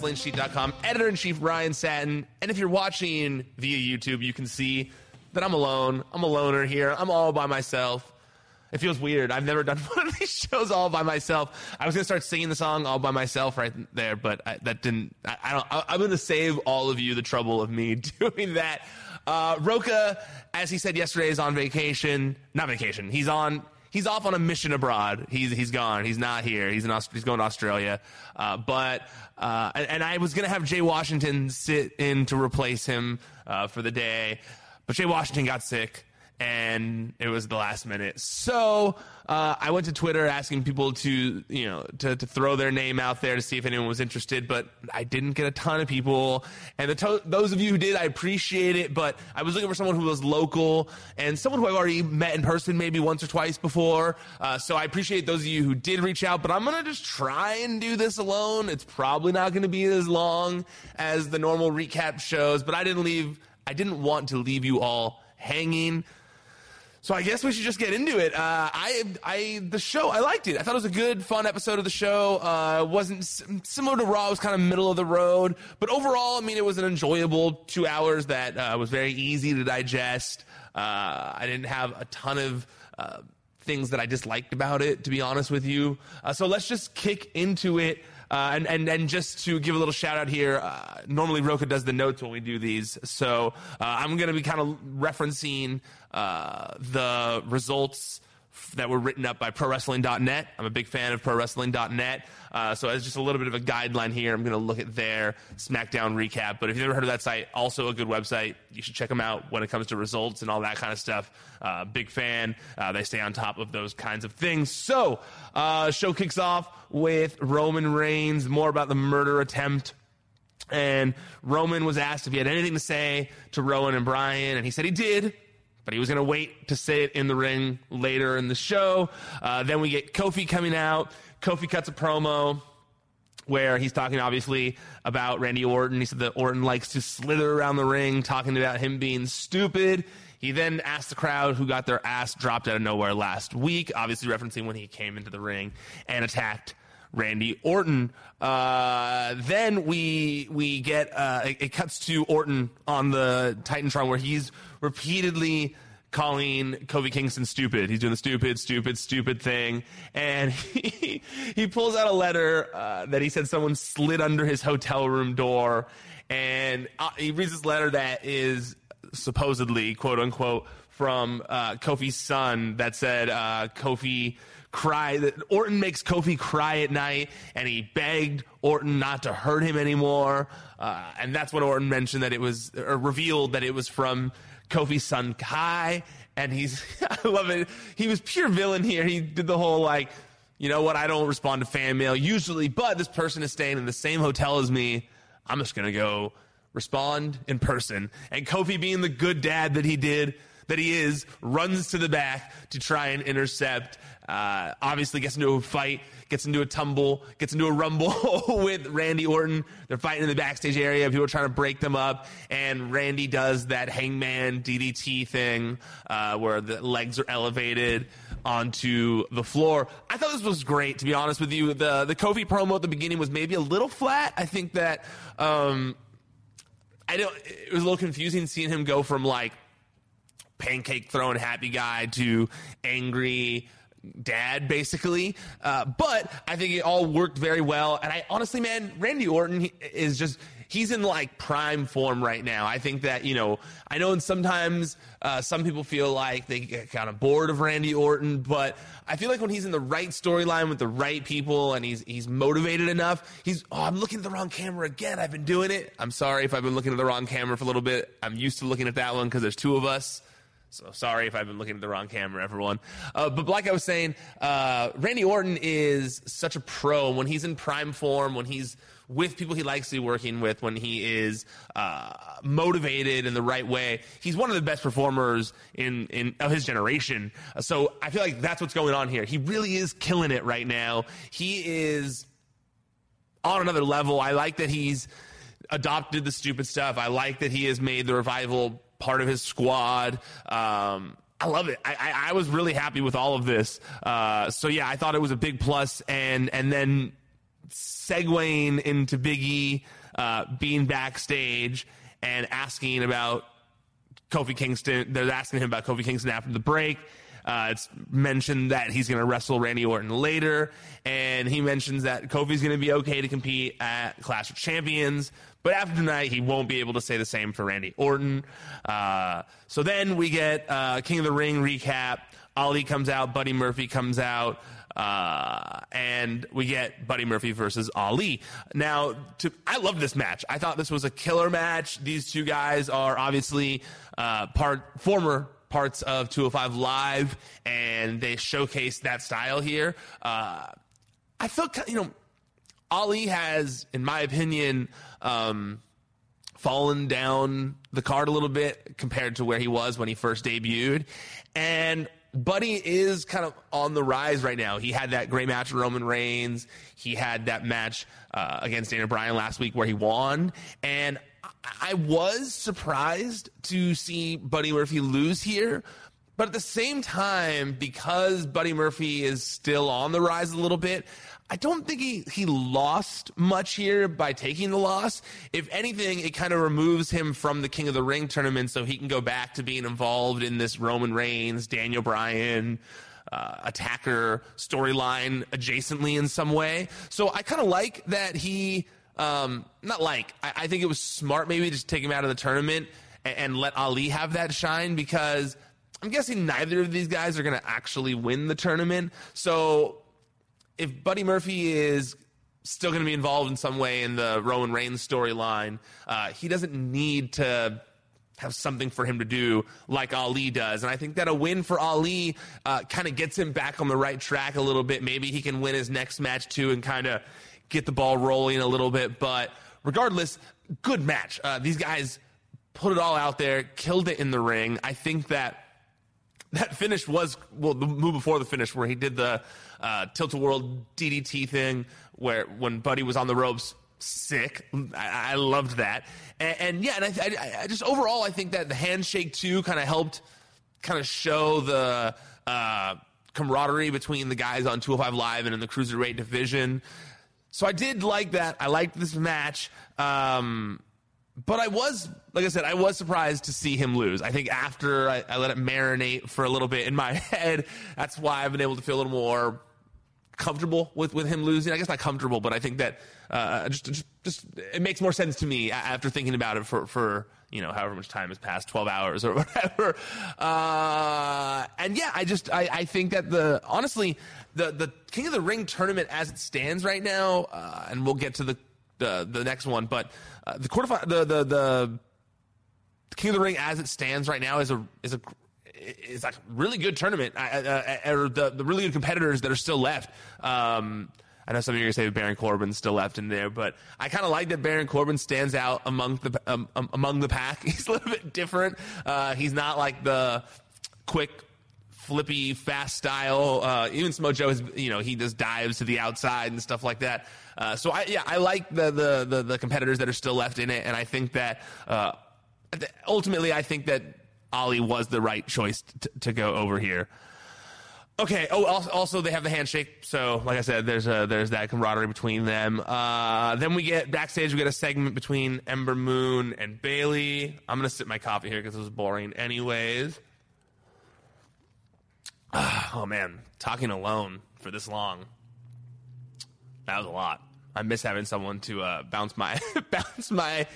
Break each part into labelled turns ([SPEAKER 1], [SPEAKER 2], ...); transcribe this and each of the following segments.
[SPEAKER 1] Host, ProWrestlingSheet.com, editor in chief Ryan Satin. And if you're watching via YouTube, you can see that I'm alone. I'm a loner here. I'm all by myself. It feels weird. I've never done one of these shows all by myself. I was gonna start singing the song all by myself right there, but I, that didn't. I, I don't. I, I'm gonna save all of you the trouble of me doing that. Uh, Roca, as he said yesterday, is on vacation. Not vacation. He's on he's off on a mission abroad. He's he's gone. He's not here. He's in Aust- he's going to Australia. Uh, but uh, and, and I was gonna have Jay Washington sit in to replace him uh, for the day, but Jay Washington got sick. And it was the last minute, so uh, I went to Twitter asking people to, you know, to, to throw their name out there to see if anyone was interested. But I didn't get a ton of people, and the to- those of you who did, I appreciate it. But I was looking for someone who was local and someone who I've already met in person, maybe once or twice before. Uh, so I appreciate those of you who did reach out. But I'm gonna just try and do this alone. It's probably not gonna be as long as the normal recap shows. But I didn't leave. I didn't want to leave you all hanging. So I guess we should just get into it. Uh, I, I, the show, I liked it. I thought it was a good, fun episode of the show. Uh, wasn't similar to Raw. It was kind of middle of the road, but overall, I mean, it was an enjoyable two hours that uh, was very easy to digest. Uh, I didn't have a ton of. Uh, things that I disliked about it, to be honest with you. Uh, so let's just kick into it. Uh, and, and, and just to give a little shout out here, uh, normally Roka does the notes when we do these. So uh, I'm going to be kind of referencing uh, the results that were written up by ProWrestling.net. I'm a big fan of ProWrestling.net. Uh, so as just a little bit of a guideline here, I'm going to look at their SmackDown recap. But if you've never heard of that site, also a good website. You should check them out when it comes to results and all that kind of stuff. Uh, big fan. Uh, they stay on top of those kinds of things. So uh, show kicks off with Roman Reigns, more about the murder attempt. And Roman was asked if he had anything to say to Rowan and Brian, and he said he did. But he was going to wait to say it in the ring later in the show. Uh, then we get Kofi coming out. Kofi cuts a promo where he's talking obviously about Randy Orton. He said that Orton likes to slither around the ring, talking about him being stupid. He then asked the crowd who got their ass dropped out of nowhere last week, obviously referencing when he came into the ring and attacked Randy Orton. Uh, then we we get uh, it, it cuts to Orton on the Titantron where he's repeatedly calling Kofi Kingston stupid. He's doing the stupid, stupid, stupid thing. And he, he pulls out a letter uh, that he said someone slid under his hotel room door. And uh, he reads this letter that is supposedly, quote unquote, from uh, Kofi's son that said uh, Kofi cry that Orton makes Kofi cry at night, and he begged Orton not to hurt him anymore. Uh, and that's when Orton mentioned that it was or revealed that it was from Kofi's son Kai, and he's I love it. He was pure villain here. He did the whole like, you know what? I don't respond to fan mail usually, but this person is staying in the same hotel as me. I'm just gonna go respond in person. And Kofi, being the good dad that he did, that he is, runs to the back to try and intercept. Uh, obviously, gets into a fight, gets into a tumble, gets into a rumble with Randy Orton. They're fighting in the backstage area. People are trying to break them up, and Randy does that hangman DDT thing uh, where the legs are elevated onto the floor. I thought this was great, to be honest with you. The the Kofi promo at the beginning was maybe a little flat. I think that. Um, I don't. It was a little confusing seeing him go from like pancake throwing happy guy to angry dad, basically. Uh, but I think it all worked very well. And I honestly, man, Randy Orton is just. He's in like prime form right now. I think that, you know, I know sometimes uh, some people feel like they get kind of bored of Randy Orton, but I feel like when he's in the right storyline with the right people and he's he's motivated enough, he's oh, I'm looking at the wrong camera again. I've been doing it. I'm sorry if I've been looking at the wrong camera for a little bit. I'm used to looking at that one because there's two of us. So sorry if I've been looking at the wrong camera, everyone. Uh, but like I was saying, uh, Randy Orton is such a pro when he's in prime form, when he's with people he likes to be working with, when he is uh, motivated in the right way. He's one of the best performers in, in of his generation. So I feel like that's what's going on here. He really is killing it right now. He is on another level. I like that he's adopted the stupid stuff. I like that he has made the revival part of his squad. Um, I love it. I, I, I, was really happy with all of this. Uh, so yeah, I thought it was a big plus, and and then segueing into Biggie uh, being backstage and asking about Kofi Kingston. They're asking him about Kofi Kingston after the break. Uh, it's mentioned that he's going to wrestle Randy Orton later, and he mentions that Kofi's going to be okay to compete at Clash of Champions, but after tonight, he won't be able to say the same for Randy Orton. Uh, so then we get uh, King of the Ring recap. Ali comes out, Buddy Murphy comes out, uh, and we get Buddy Murphy versus Ali. Now, to, I love this match. I thought this was a killer match. These two guys are obviously uh, part former parts of 205 Live, and they showcase that style here. Uh, I felt, you know, Ali has, in my opinion, um, fallen down the card a little bit compared to where he was when he first debuted. And Buddy is kind of on the rise right now. He had that great match with Roman Reigns. He had that match uh, against Daniel Bryan last week where he won. And I was surprised to see Buddy Murphy lose here. But at the same time, because Buddy Murphy is still on the rise a little bit, I don't think he, he lost much here by taking the loss. If anything, it kind of removes him from the King of the Ring tournament so he can go back to being involved in this Roman Reigns, Daniel Bryan, uh, attacker storyline adjacently in some way. So I kind of like that he, um, not like, I, I, think it was smart maybe just take him out of the tournament and, and let Ali have that shine because I'm guessing neither of these guys are going to actually win the tournament. So if Buddy Murphy is still going to be involved in some way in the Roman Reigns storyline, uh, he doesn't need to have something for him to do like Ali does. And I think that a win for Ali uh, kind of gets him back on the right track a little bit. Maybe he can win his next match too and kind of get the ball rolling a little bit. But regardless, good match. Uh, these guys put it all out there, killed it in the ring. I think that that finish was well the move before the finish where he did the uh, tilt a world DDT thing where when Buddy was on the ropes. Sick. I, I loved that, and, and yeah, and I, I, I, just overall I think that the handshake too kind of helped, kind of show the uh, camaraderie between the guys on 205 Live and in the cruiserweight division. So I did like that. I liked this match. Um, but I was, like I said, I was surprised to see him lose. I think after I, I, let it marinate for a little bit in my head, that's why I've been able to feel a little more comfortable with, with him losing. I guess not comfortable, but I think that uh, just, just just it makes more sense to me after thinking about it for for you know however much time has passed, twelve hours or whatever. Uh, and yeah, I just I, I think that the honestly the the King of the Ring tournament as it stands right now, uh, and we'll get to the the, the next one, but uh, the quarterfinal the the the King of the Ring as it stands right now is a is a is like really good tournament, uh, uh, uh, or the, the really good competitors that are still left. Um, I know some of you are going to say Baron Corbin's still left in there, but I kind of like that Baron Corbin stands out among the um, um, among the pack. He's a little bit different. Uh, he's not like the quick, flippy, fast style. Uh, even Smojo is, you know, he just dives to the outside and stuff like that. Uh, so I, yeah, I like the, the, the the competitors that are still left in it, and I think that uh, ultimately, I think that Ali was the right choice to, to go over here. Okay. Oh, also they have the handshake. So, like I said, there's a there's that camaraderie between them. Uh, then we get backstage. We get a segment between Ember Moon and Bayley. I'm gonna sip my coffee here because it was boring, anyways. Oh man, talking alone for this long. That was a lot. I miss having someone to uh, bounce my bounce my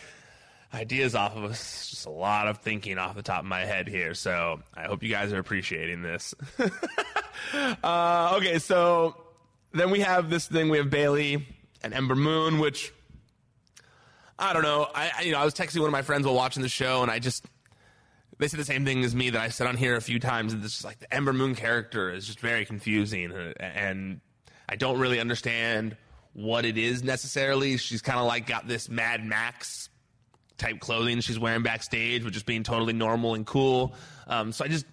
[SPEAKER 1] ideas off of us. Just a lot of thinking off the top of my head here. So I hope you guys are appreciating this. uh, okay, so then we have this thing. We have Bayley and Ember Moon, which I don't know. I, I you know I was texting one of my friends while watching the show, and I just they said the same thing as me that I said on here a few times. And it's just like the Ember Moon character is just very confusing, and I don't really understand what it is necessarily. She's kind of like got this Mad Max type clothing she's wearing backstage, with just being totally normal and cool. Um, so I just,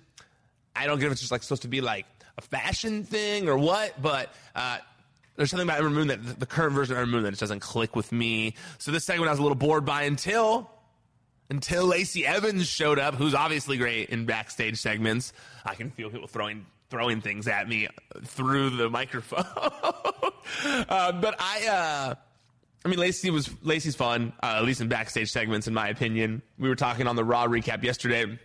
[SPEAKER 1] I don't get if it's just like supposed to be like a fashion thing or what, but uh, there's something about Ember Moon that the current version of Ember Moon that just doesn't click with me. So this segment I was a little bored by until until Lacey Evans showed up, who's obviously great in backstage segments. I can feel people throwing throwing things at me through the microphone. uh, but I, uh, I mean, Lacey was Lacey's fun, uh, at least in backstage segments, in my opinion. We were talking on the Raw recap yesterday,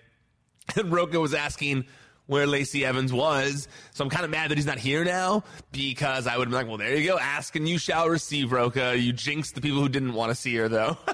[SPEAKER 1] and Rocha was asking where Lacey Evans was. So I'm kind of mad that he's not here now because I would have been like, well, there you go. Ask and you shall receive, Rocha. You jinxed the people who didn't want to see her, though. uh,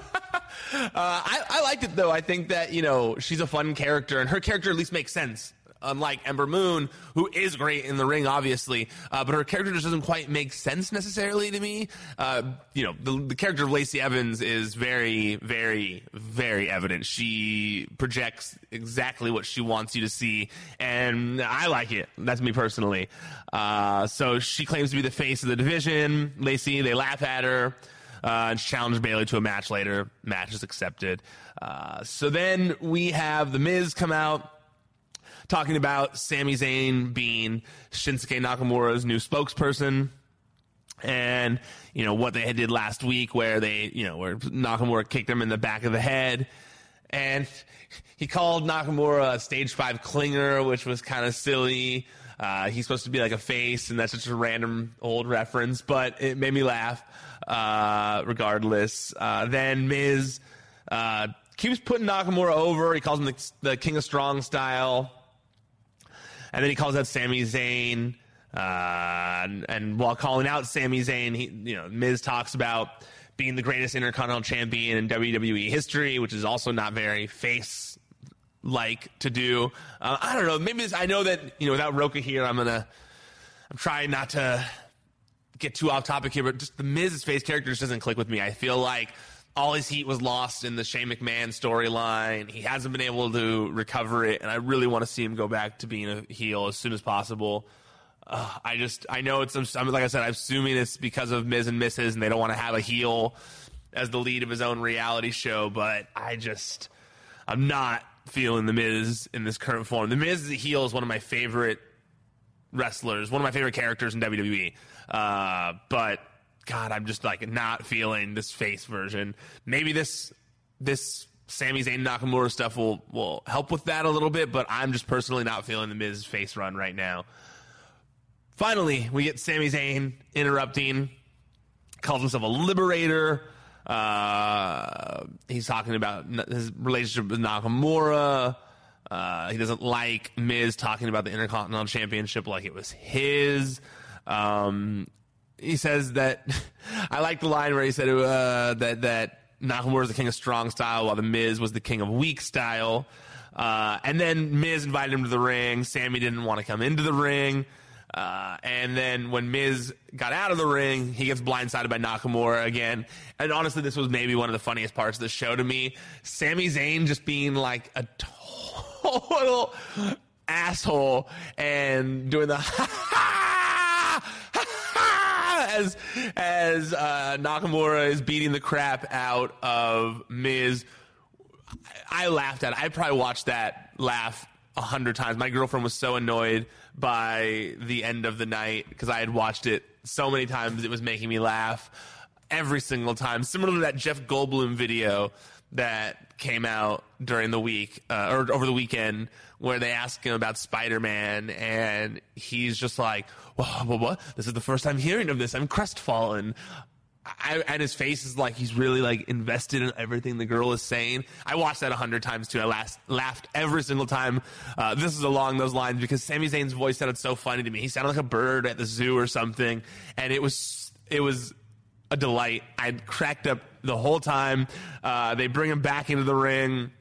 [SPEAKER 1] I, I liked it, though. I think that, you know, she's a fun character, and her character at least makes sense unlike Ember Moon, who is great in the ring, obviously, uh, but her character just doesn't quite make sense necessarily to me. Uh, you know, the, the, character of Lacey Evans is very, very, very evident. She projects exactly what she wants you to see, and I like it. That's me personally. Uh, so she claims to be the face of the division. Lacey, they laugh at her. Uh, and challenged Bayley to a match later. Match is accepted. Uh, so then we have The Miz come out talking about Sami Zayn being Shinsuke Nakamura's new spokesperson and you know what they did last week where they you know where Nakamura kicked him in the back of the head. And he called Nakamura a stage 5 clinger which was kind of silly. Uh, he's supposed to be like a face and that's just a random old reference but it made me laugh uh, regardless. Uh, then Miz uh, keeps putting Nakamura over. He calls him the, the king of strong style and then he calls out Sami Zayn. Uh, and, and, while calling out Sami Zayn, he, you know, Miz talks about being the greatest Intercontinental Champion in WWE history, which is also not very face like to do. Uh, I don't know. Maybe I know that you know without Rocha here, I'm gonna. I'm trying not to get too off topic here, but just the Miz's face character just doesn't click with me. I feel like all his heat was lost in the Shane McMahon storyline. He hasn't been able to recover it, and I really want to see him go back to being a heel as soon as possible. Uh, I just, I know it's, I'm, like I said, I'm assuming it's because of Miz and Mrs. and they don't want to have a heel as the lead of his own reality show, but I just, I'm not feeling the Miz in this current form. The Miz as a heel is one of my favorite wrestlers, one of my favorite characters in WWE. Uh, but God, I'm just like not feeling this face version. Maybe this this Sami Zayn Nakamura stuff will will help with that a little bit, but I'm just personally not feeling the Miz face run right now. Finally, we get Sami Zayn interrupting, calls himself a liberator. Uh, he's talking about his relationship with Nakamura. Uh, he doesn't like Miz talking about the Intercontinental Championship like it was his. Um, he says that I like the line where he said uh, that that Nakamura was the king of strong style, while the Miz was the king of weak style. Uh, and then Miz invited him to the ring. Sami didn't want to come into the ring. Uh, and then when Miz got out of the ring, he gets blindsided by Nakamura again. And honestly, this was maybe one of the funniest parts of the show to me. Sami Zayn just being like a total asshole and doing the as as uh, Nakamura is beating the crap out of Miz. I laughed at it. I probably watched that laugh a hundred times. My girlfriend was so annoyed by the end of the night because I had watched it so many times. It was making me laugh every single time. Similar to that Jeff Goldblum video that came out during the week uh, or over the weekend where they ask him about Spider-Man and he's just like, well, what? This is the first time hearing of this. I'm crestfallen. I, and his face is like he's really like invested in everything the girl is saying. I watched that a hundred times too. I last, laughed every single time. Uh, this is along those lines because Sami Zayn's voice sounded so funny to me. He sounded like a bird at the zoo or something, and it was it was a delight. I cracked up the whole time. Uh, they bring him back into the ring,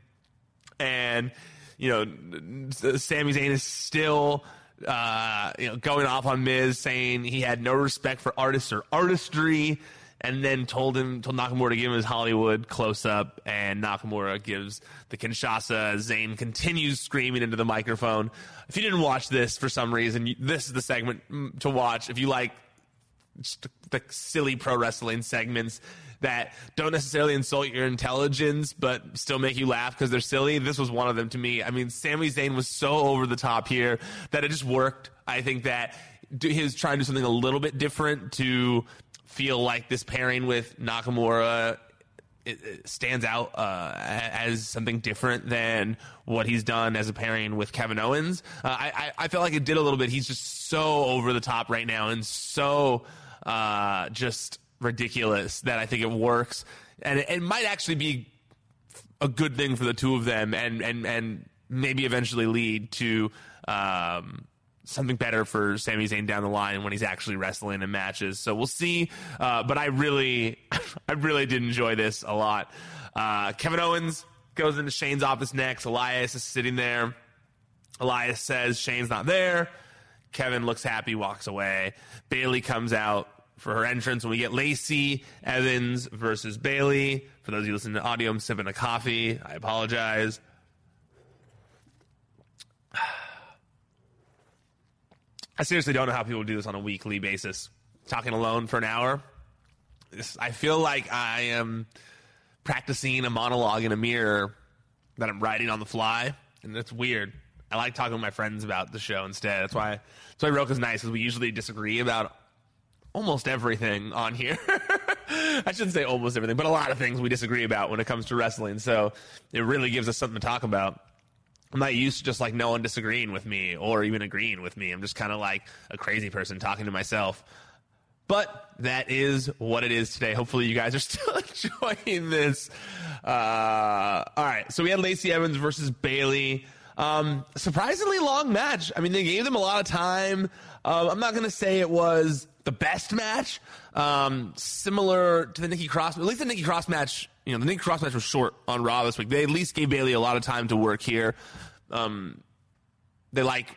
[SPEAKER 1] and you know, Sami Zayn is still uh, you know going off on Miz, saying he had no respect for artists or artistry, and then told him told Nakamura to give him his Hollywood close up, and Nakamura gives the Kinshasa. Zayn continues screaming into the microphone. If you didn't watch this for some reason, this is the segment mm, to watch. If you like the silly pro wrestling segments that don't necessarily insult your intelligence, but still make you laugh because they're silly. This was one of them to me. I mean, Sami Zayn was so over the top here that it just worked. I think that his trying to do something a little bit different to feel like this pairing with Nakamura it, stands out uh, as something different than what he's done as a pairing with Kevin Owens. Uh, I, I, I felt like it did a little bit. He's just so over the top right now and so uh, just ridiculous that I think it works, and it, it, might actually be a good thing for the two of them, and and and maybe eventually lead to. Um, something better for Sami Zayn down the line when he's actually wrestling in matches. So we'll see. Uh, but I really, I really did enjoy this a lot. Uh, Kevin Owens goes into Shane's office next. Elias is sitting there. Elias says Shane's not there. Kevin looks happy, walks away. Bayley comes out for her entrance when we get Lacey Evans versus Bayley. For those of you listening to audio, I'm sipping a coffee. I apologize. I seriously don't know how people do this on a weekly basis. Talking alone for an hour. I feel like I am practicing a monologue in a mirror that I'm writing on the fly, and it's weird. I like talking with my friends about the show instead. That's why that's why Roka's nice, because we usually disagree about almost everything on here. I shouldn't say almost everything, but a lot of things we disagree about when it comes to wrestling. So it really gives us something to talk about. I'm not used to just like no one disagreeing with me or even agreeing with me. I'm just kind of like a crazy person talking to myself. But that is what it is today. Hopefully, you guys are still enjoying this. Uh, all right. So we had Lacey Evans versus Bayley. Um, surprisingly long match. I mean, they gave them a lot of time. Uh, I'm not going to say it was the best match. Um, similar to the Nikki Cross, at least the Nikki Cross match. You know, the Nikki Cross match was short on Raw this week. They at least gave Bayley a lot of time to work here. Um, they like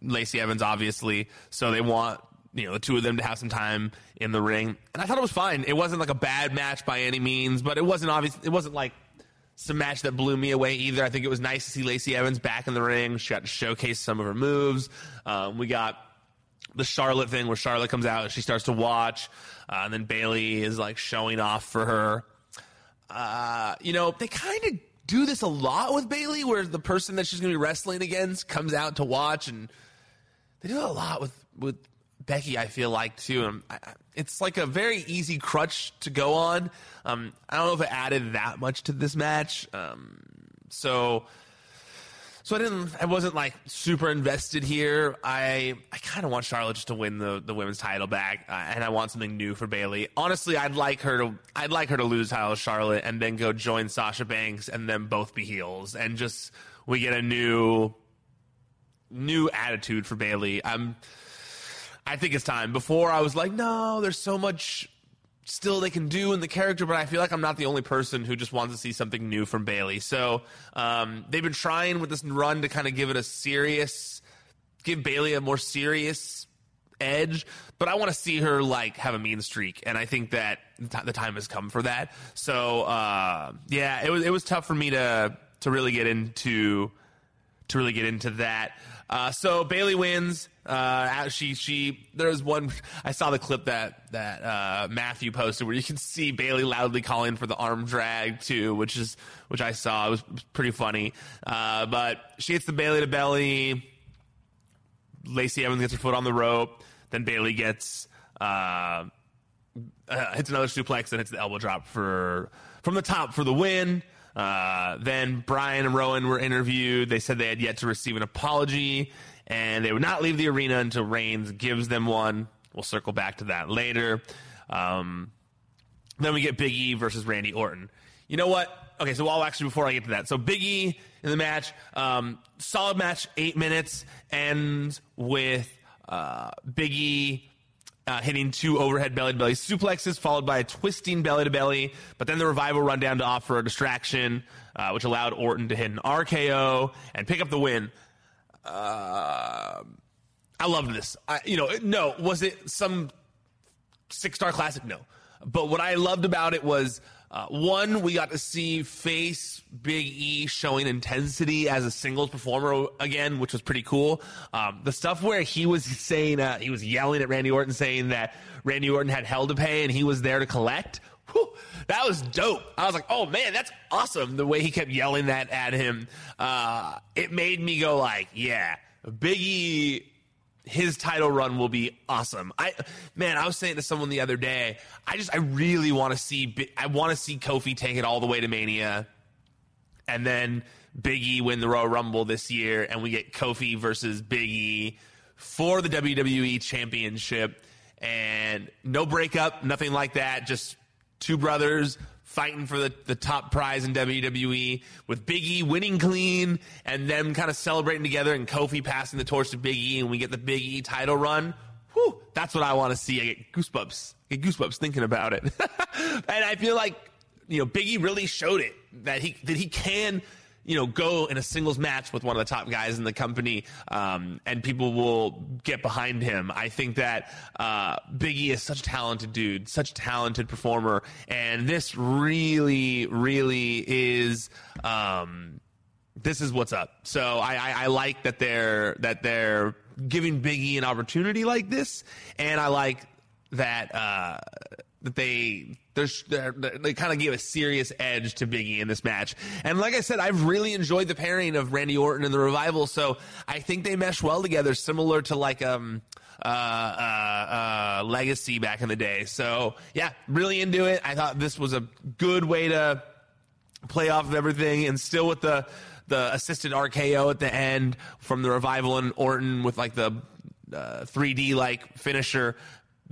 [SPEAKER 1] Lacey Evans, obviously, so they want you know the two of them to have some time in the ring. And I thought it was fine. It wasn't like a bad match by any means, but it wasn't obvious. It wasn't like some match that blew me away either. I think it was nice to see Lacey Evans back in the ring. She got to showcase some of her moves. Um, we got the Charlotte thing where Charlotte comes out and she starts to watch, uh, and then Bayley is like showing off for her. Uh, you know, they kind of do this a lot with Bayley, where the person that she's going to be wrestling against comes out to watch, and they do a lot with with Becky. I feel like too, and I, it's like a very easy crutch to go on. Um, I don't know if it added that much to this match. Um, so so I didn't. I wasn't like super invested here. I I kind of want Charlotte just to win the, the women's title back, uh, and I want something new for Bayley. Honestly, I'd like her to. I'd like her to lose title Charlotte and then go join Sasha Banks and then both be heels and just we get a new new attitude for Bayley. I'm. I think it's time. Before I was like, no, there's so much still they can do in the character, but I feel like I'm not the only person who just wants to see something new from Bayley. So um, they've been trying with this run to kind of give it a serious, give Bayley a more serious edge. But I want to see her like have a mean streak, and I think that the time has come for that. So uh, yeah, it was it was tough for me to to really get into to really get into that. Uh, so Bayley wins. Uh, she she there was one I saw the clip that that uh, Matthew posted where you can see Bayley loudly calling for the arm drag too, which is which I saw it was, pretty funny. Uh, but she hits the Bayley to belly. Lacey Evans gets her foot on the rope. Then Bayley gets uh, uh, hits another suplex and hits the elbow drop for from the top for the win. Uh, then Brian and Rowan were interviewed. They said they had yet to receive an apology and they would not leave the arena until Reigns gives them one. We'll circle back to that later. Um, then we get Big E versus Randy Orton. You know what? Okay, so I'll actually before I get to that, so Big E in the match, um, solid match, eight minutes, ends with uh, Big E uh, hitting two overhead belly to belly suplexes, followed by a twisting belly to belly. But then the revival run down to offer a distraction, uh, which allowed Orton to hit an RKO and pick up the win. Uh, I love this. I, you know, no, was it some six star classic? No. But what I loved about it was uh, one, we got to see face Big E showing intensity as a singles performer again, which was pretty cool. Um, the stuff where he was saying, uh, he was yelling at Randy Orton, saying that Randy Orton had hell to pay and he was there to collect. Whew, that was dope. I was like, oh man, that's awesome. The way he kept yelling that at him, uh, it made me go like, yeah, Biggie, his title run will be awesome. I, man, I was saying to someone the other day, I just, I really want to see, I want to see Kofi take it all the way to Mania, and then Biggie win the Royal Rumble this year, and we get Kofi versus Biggie for the WWE Championship, and no breakup, nothing like that, just two brothers fighting for the, the top prize in WWE with Big E winning clean and them kind of celebrating together and Kofi passing the torch to Big E and we get the Big E title run. Whew, that's what I want to see. I get goosebumps. I get goosebumps thinking about it. and I feel like, you know, Big E really showed it that he, that he can – you know, go in a singles match with one of the top guys in the company, um, and people will get behind him. I think that uh, Biggie is such a talented dude, such a talented performer, and this really, really is. Um, this is what's up. So I, I, I like that they're that they're giving Biggie an opportunity like this, and I like that uh, that they they're, they kind of gave a serious edge to Biggie in this match. And like I said, I've really enjoyed the pairing of Randy Orton and the Revival. So I think they mesh well together, similar to like um uh, uh, uh, Legacy back in the day. So yeah, really into it. I thought this was a good way to play off of everything, and still with the the assisted RKO at the end from the Revival and Orton with like the uh, 3D like finisher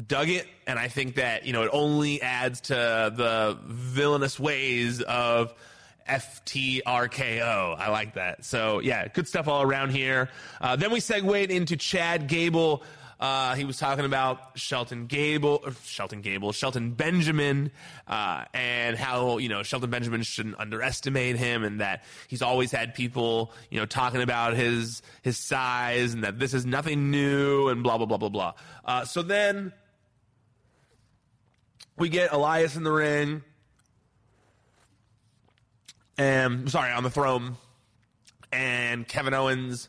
[SPEAKER 1] dug it, and I think that you know it only adds to the villainous ways of FTRKO. I like that. So yeah, good stuff all around here. Uh, then we segued into Chad Gable. Uh, he was talking about Shelton Gable, Shelton Gable, Shelton Benjamin, uh, and how you know Shelton Benjamin shouldn't underestimate him, and that he's always had people you know talking about his his size, and that this is nothing new, and blah blah blah blah blah. Uh, so then we get Elias in the ring. And sorry, on the throne. And Kevin Owens,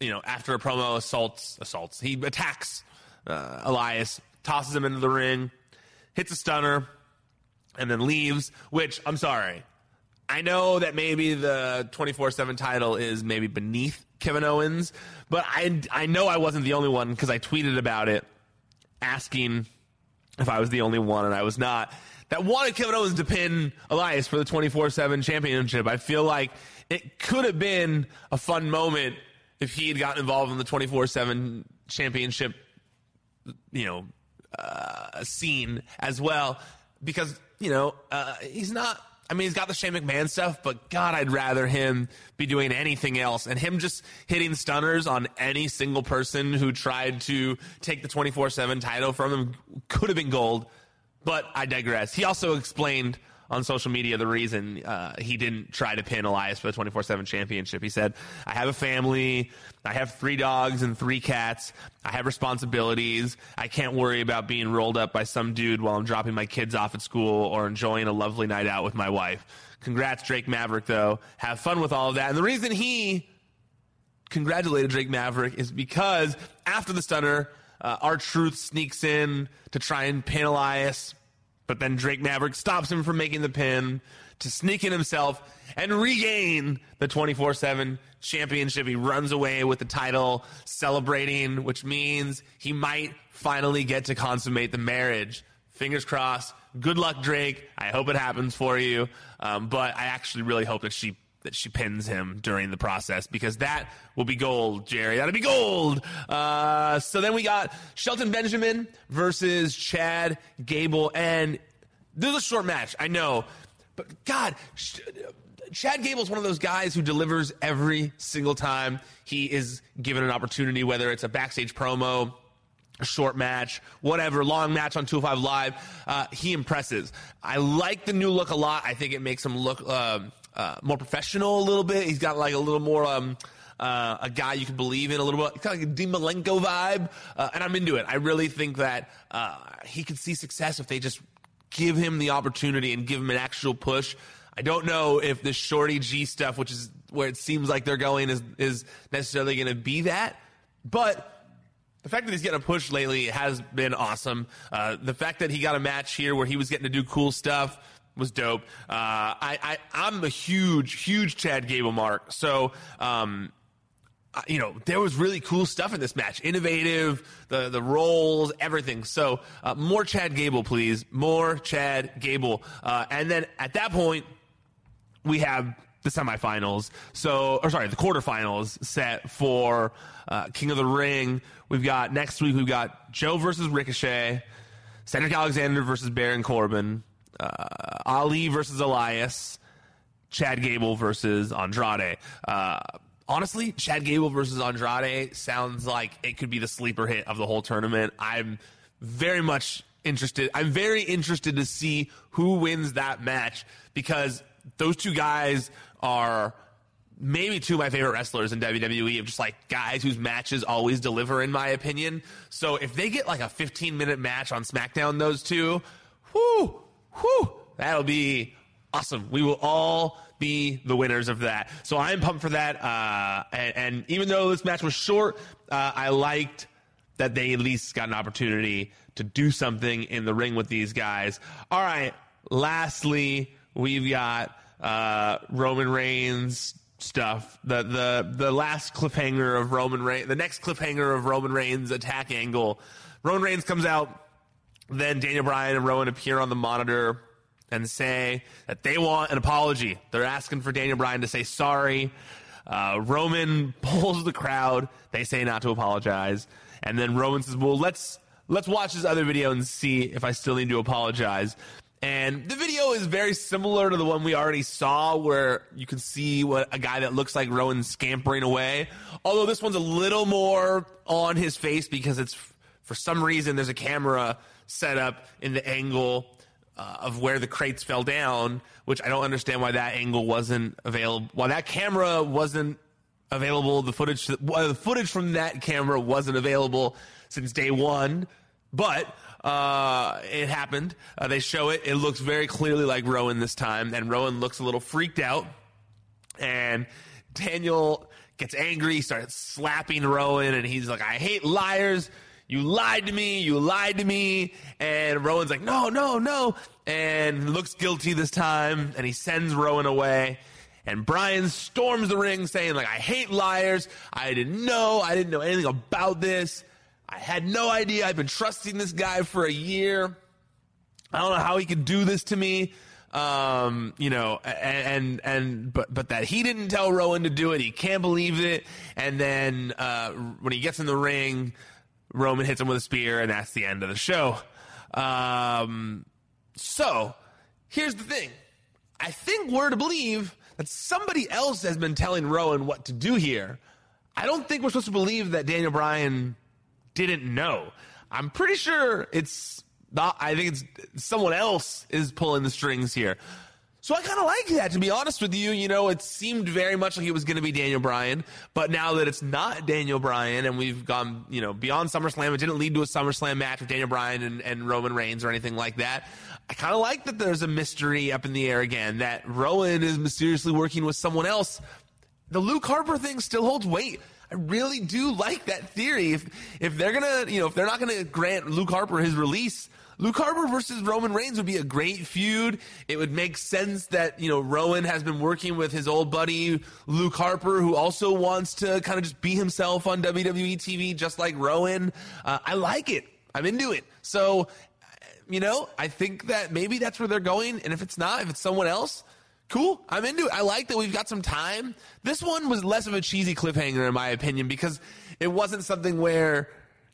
[SPEAKER 1] you know, after a promo assaults assaults. He attacks uh, Elias, tosses him into the ring, hits a stunner, and then leaves, which I'm sorry. I know that maybe the 24 7 title is maybe beneath Kevin Owens, but I, I know I wasn't the only one because I tweeted about it asking if I was the only one, and I was not. That wanted Kevin Owens to pin Elias for the 24 7 championship. I feel like it could have been a fun moment if he had gotten involved in the 24 7 championship, you know, uh, scene as well. Because, you know, uh, he's not I mean, he's got the Shane McMahon stuff, but God, I'd rather him be doing anything else. And him just hitting stunners on any single person who tried to take the 24 7 title from him could have been gold. But I digress. He also explained on social media the reason uh, he didn't try to pin Elias for the 24 7 championship. He said, I have a family. I have three dogs and three cats. I have responsibilities. I can't worry about being rolled up by some dude while I'm dropping my kids off at school or enjoying a lovely night out with my wife. Congrats, Drake Maverick, though. Have fun with all of that. And the reason he congratulated Drake Maverick is because after the stunner, uh, R-Truth sneaks in to try and pin Elias but then Drake Maverick stops him from making the pin to sneak in himself and regain the 24 7 championship. He runs away with the title, celebrating, which means he might finally get to consummate the marriage. Fingers crossed. Good luck, Drake. I hope it happens for you. Um, but I actually really hope that she that she pins him during the process because that will be gold, Jerry. That'll be gold. Uh, so then we got Shelton Benjamin versus Chad Gable, and this is a short match, I know, but God. Chad Gable is one of those guys who delivers every single time he is given an opportunity, whether it's a backstage promo, a short match, whatever, long match on 205 Live. Uh, he impresses. I like the new look a lot. I think it makes him look uh, uh, more professional a little bit. He's got like a little more. Um, uh, a guy you can believe in a little bit, kind of like a Dean Malenko vibe, uh, and I'm into it. I really think that uh, he could see success if they just give him the opportunity and give him an actual push. I don't know if the Shorty G stuff, which is where it seems like they're going, is is necessarily going to be that, but the fact that he's getting a push lately has been awesome. Uh, the fact that he got a match here where he was getting to do cool stuff was dope. Uh, I, I, am a huge, huge Chad Gable mark. So, um, you know, there was really cool stuff in this match. Innovative, the the rolls, everything. So, uh, more Chad Gable, please. More Chad Gable. Uh, and then at that point, we have the semifinals. So, or sorry, the quarterfinals set for uh, King of the Ring. We've got next week. We've got Joe versus Ricochet, Cedric Alexander versus Baron Corbin, uh, Ali versus Elias, Chad Gable versus Andrade. Uh, honestly, Chad Gable versus Andrade sounds like it could be the sleeper hit of the whole tournament. I'm very much interested. I'm very interested to see who wins that match because those two guys are maybe two of my favorite wrestlers in WWE of just like guys whose matches always deliver, in my opinion. So if they get like a 15 minute match on SmackDown, those two, whoo, whoo, that'll be awesome. We will all be the winners of that. So I'm pumped for that. Uh, and, and, even though this match was short, uh, I liked that they at least got an opportunity to do something in the ring with these guys. All right. Lastly, we've got uh, Roman Reigns stuff. The the the last cliffhanger of Roman Reigns, the next cliffhanger of Roman Reigns attack angle. Roman Reigns comes out, then Daniel Bryan and Rowan appear on the monitor and say that they want an apology. They're asking for Daniel Bryan to say sorry. Uh, Roman pulls the crowd. They say not to apologize, and then Roman says, "Well, let's let's watch this other video and see if I still need to apologize." And the video is very similar to the one we already saw, where you can see what a guy that looks like Rowan scampering away. Although this one's a little more on his face because it's for some reason there's a camera set up in the angle uh, of where the crates fell down, which I don't understand why that angle wasn't available. Why that camera wasn't available. The footage, well, the footage from that camera wasn't available since day one. But uh, it happened. Uh, they show it. It looks very clearly like Rowan this time, and Rowan looks a little freaked out. And Daniel gets angry, starts slapping Rowan, and he's like, "I hate liars. You lied to me. You lied to me. And Rowan's like, no, no, no. And looks guilty this time. And he sends Rowan away. And Brian storms the ring saying, like, I hate liars. I didn't know. I didn't know anything about this. I had no idea. I've been trusting this guy for a year. I don't know how he could do this to me. Um, you know, and, and, and, but, but that he didn't tell Rowan to do it. He can't believe it. And then, uh, when he gets in the ring, Roman hits him with a spear, and that's the end of the show. Um, so here's the thing. I think we're to believe that somebody else has been telling Rowan what to do here. I don't think we're supposed to believe that Daniel Bryan didn't know. I'm pretty sure it's not, I think it's someone else is pulling the strings here. So I kind of like that, to be honest with you. You know, it seemed very much like it was going to be Daniel Bryan, but now that it's not Daniel Bryan and we've gone, you know, beyond SummerSlam, it didn't lead to a SummerSlam match with Daniel Bryan and, and Roman Reigns or anything like that. I kind of like that there's a mystery up in the air again, that Rowan is mysteriously working with someone else. The Luke Harper thing still holds weight. I really do like that theory. If if they're gonna, you know, if they're not gonna grant Luke Harper his release, Luke Harper versus Roman Reigns would be a great feud. It would make sense that, you know, Rowan has been working with his old buddy, Luke Harper, who also wants to kind of just be himself on WWE TV, just like Rowan. Uh, I like it. I'm into it. So, you know, I think that maybe that's where they're going. And if it's not, if it's someone else, cool. I'm into it. I like that we've got some time. This one was less of a cheesy cliffhanger, in my opinion, because it wasn't something where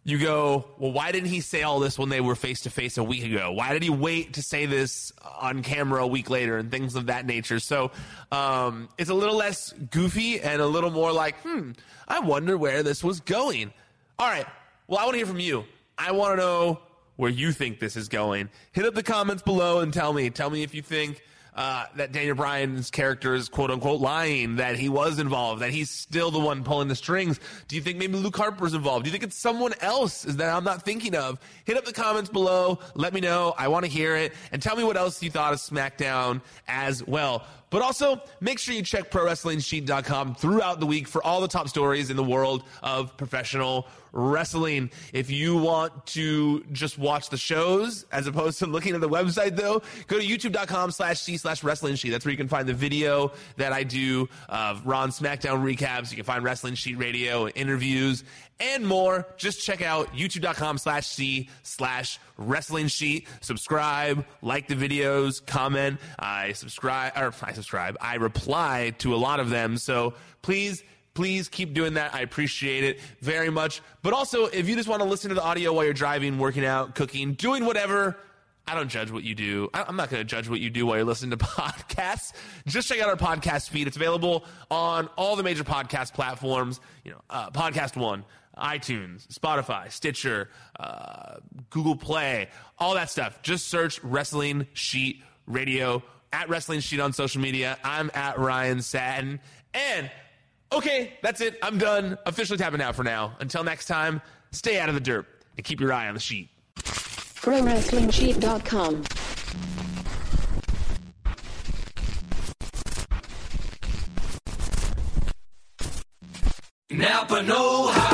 [SPEAKER 1] you go, well, why didn't he say all this when they were face to face a week ago? Why did he wait to say this on camera a week later and things of that nature? So um, it's a little less goofy and a little more like, hmm, I wonder where this was going. All right. Well, I want to hear from you. I want to know where you think this is going. Hit up the comments below and tell me. Tell me if you think uh, that Daniel Bryan's character is quote unquote lying, that he was involved, that he's still the one pulling the strings? Do you think maybe Luke Harper's involved? Do you think it's someone else that I'm not thinking of? Hit up the comments below. Let me know. I want to hear it. And tell me what else you thought of SmackDown as well. But also, make sure you check ProWrestlingSheet.com throughout the week for all the top stories in the world of professional wrestling. If you want to just watch the shows as opposed to looking at the website, though, go to youtube.com slash C slash Wrestling Sheet. That's where you can find the video that I do of Ron SmackDown recaps. You can find Wrestling Sheet Radio, interviews, and more. Just check out youtube.com slash C slash Wrestling Sheet. Subscribe, like the videos, comment. I subscribe, or I subscribe. I reply to a lot of them. So please, please keep doing that. I appreciate it very much. But also, if you just want to listen to the audio while you're driving, working out, cooking, doing whatever, I don't judge what you do. I'm not going to judge what you do while you're listening to podcasts. Just check out our podcast feed. It's available on all the major podcast platforms. You know, uh, Podcast One, iTunes, Spotify, Stitcher, uh, Google Play, all that stuff. Just search Wrestling Sheet Radio at Wrestling Sheet on social media. I'm at Ryan Satin. And okay, that's it. I'm done. Officially tapping out for now. Until next time, stay out of the dirt and keep your eye on the sheet.
[SPEAKER 2] ProWrestlingSheet.com.
[SPEAKER 3] Napa Know How.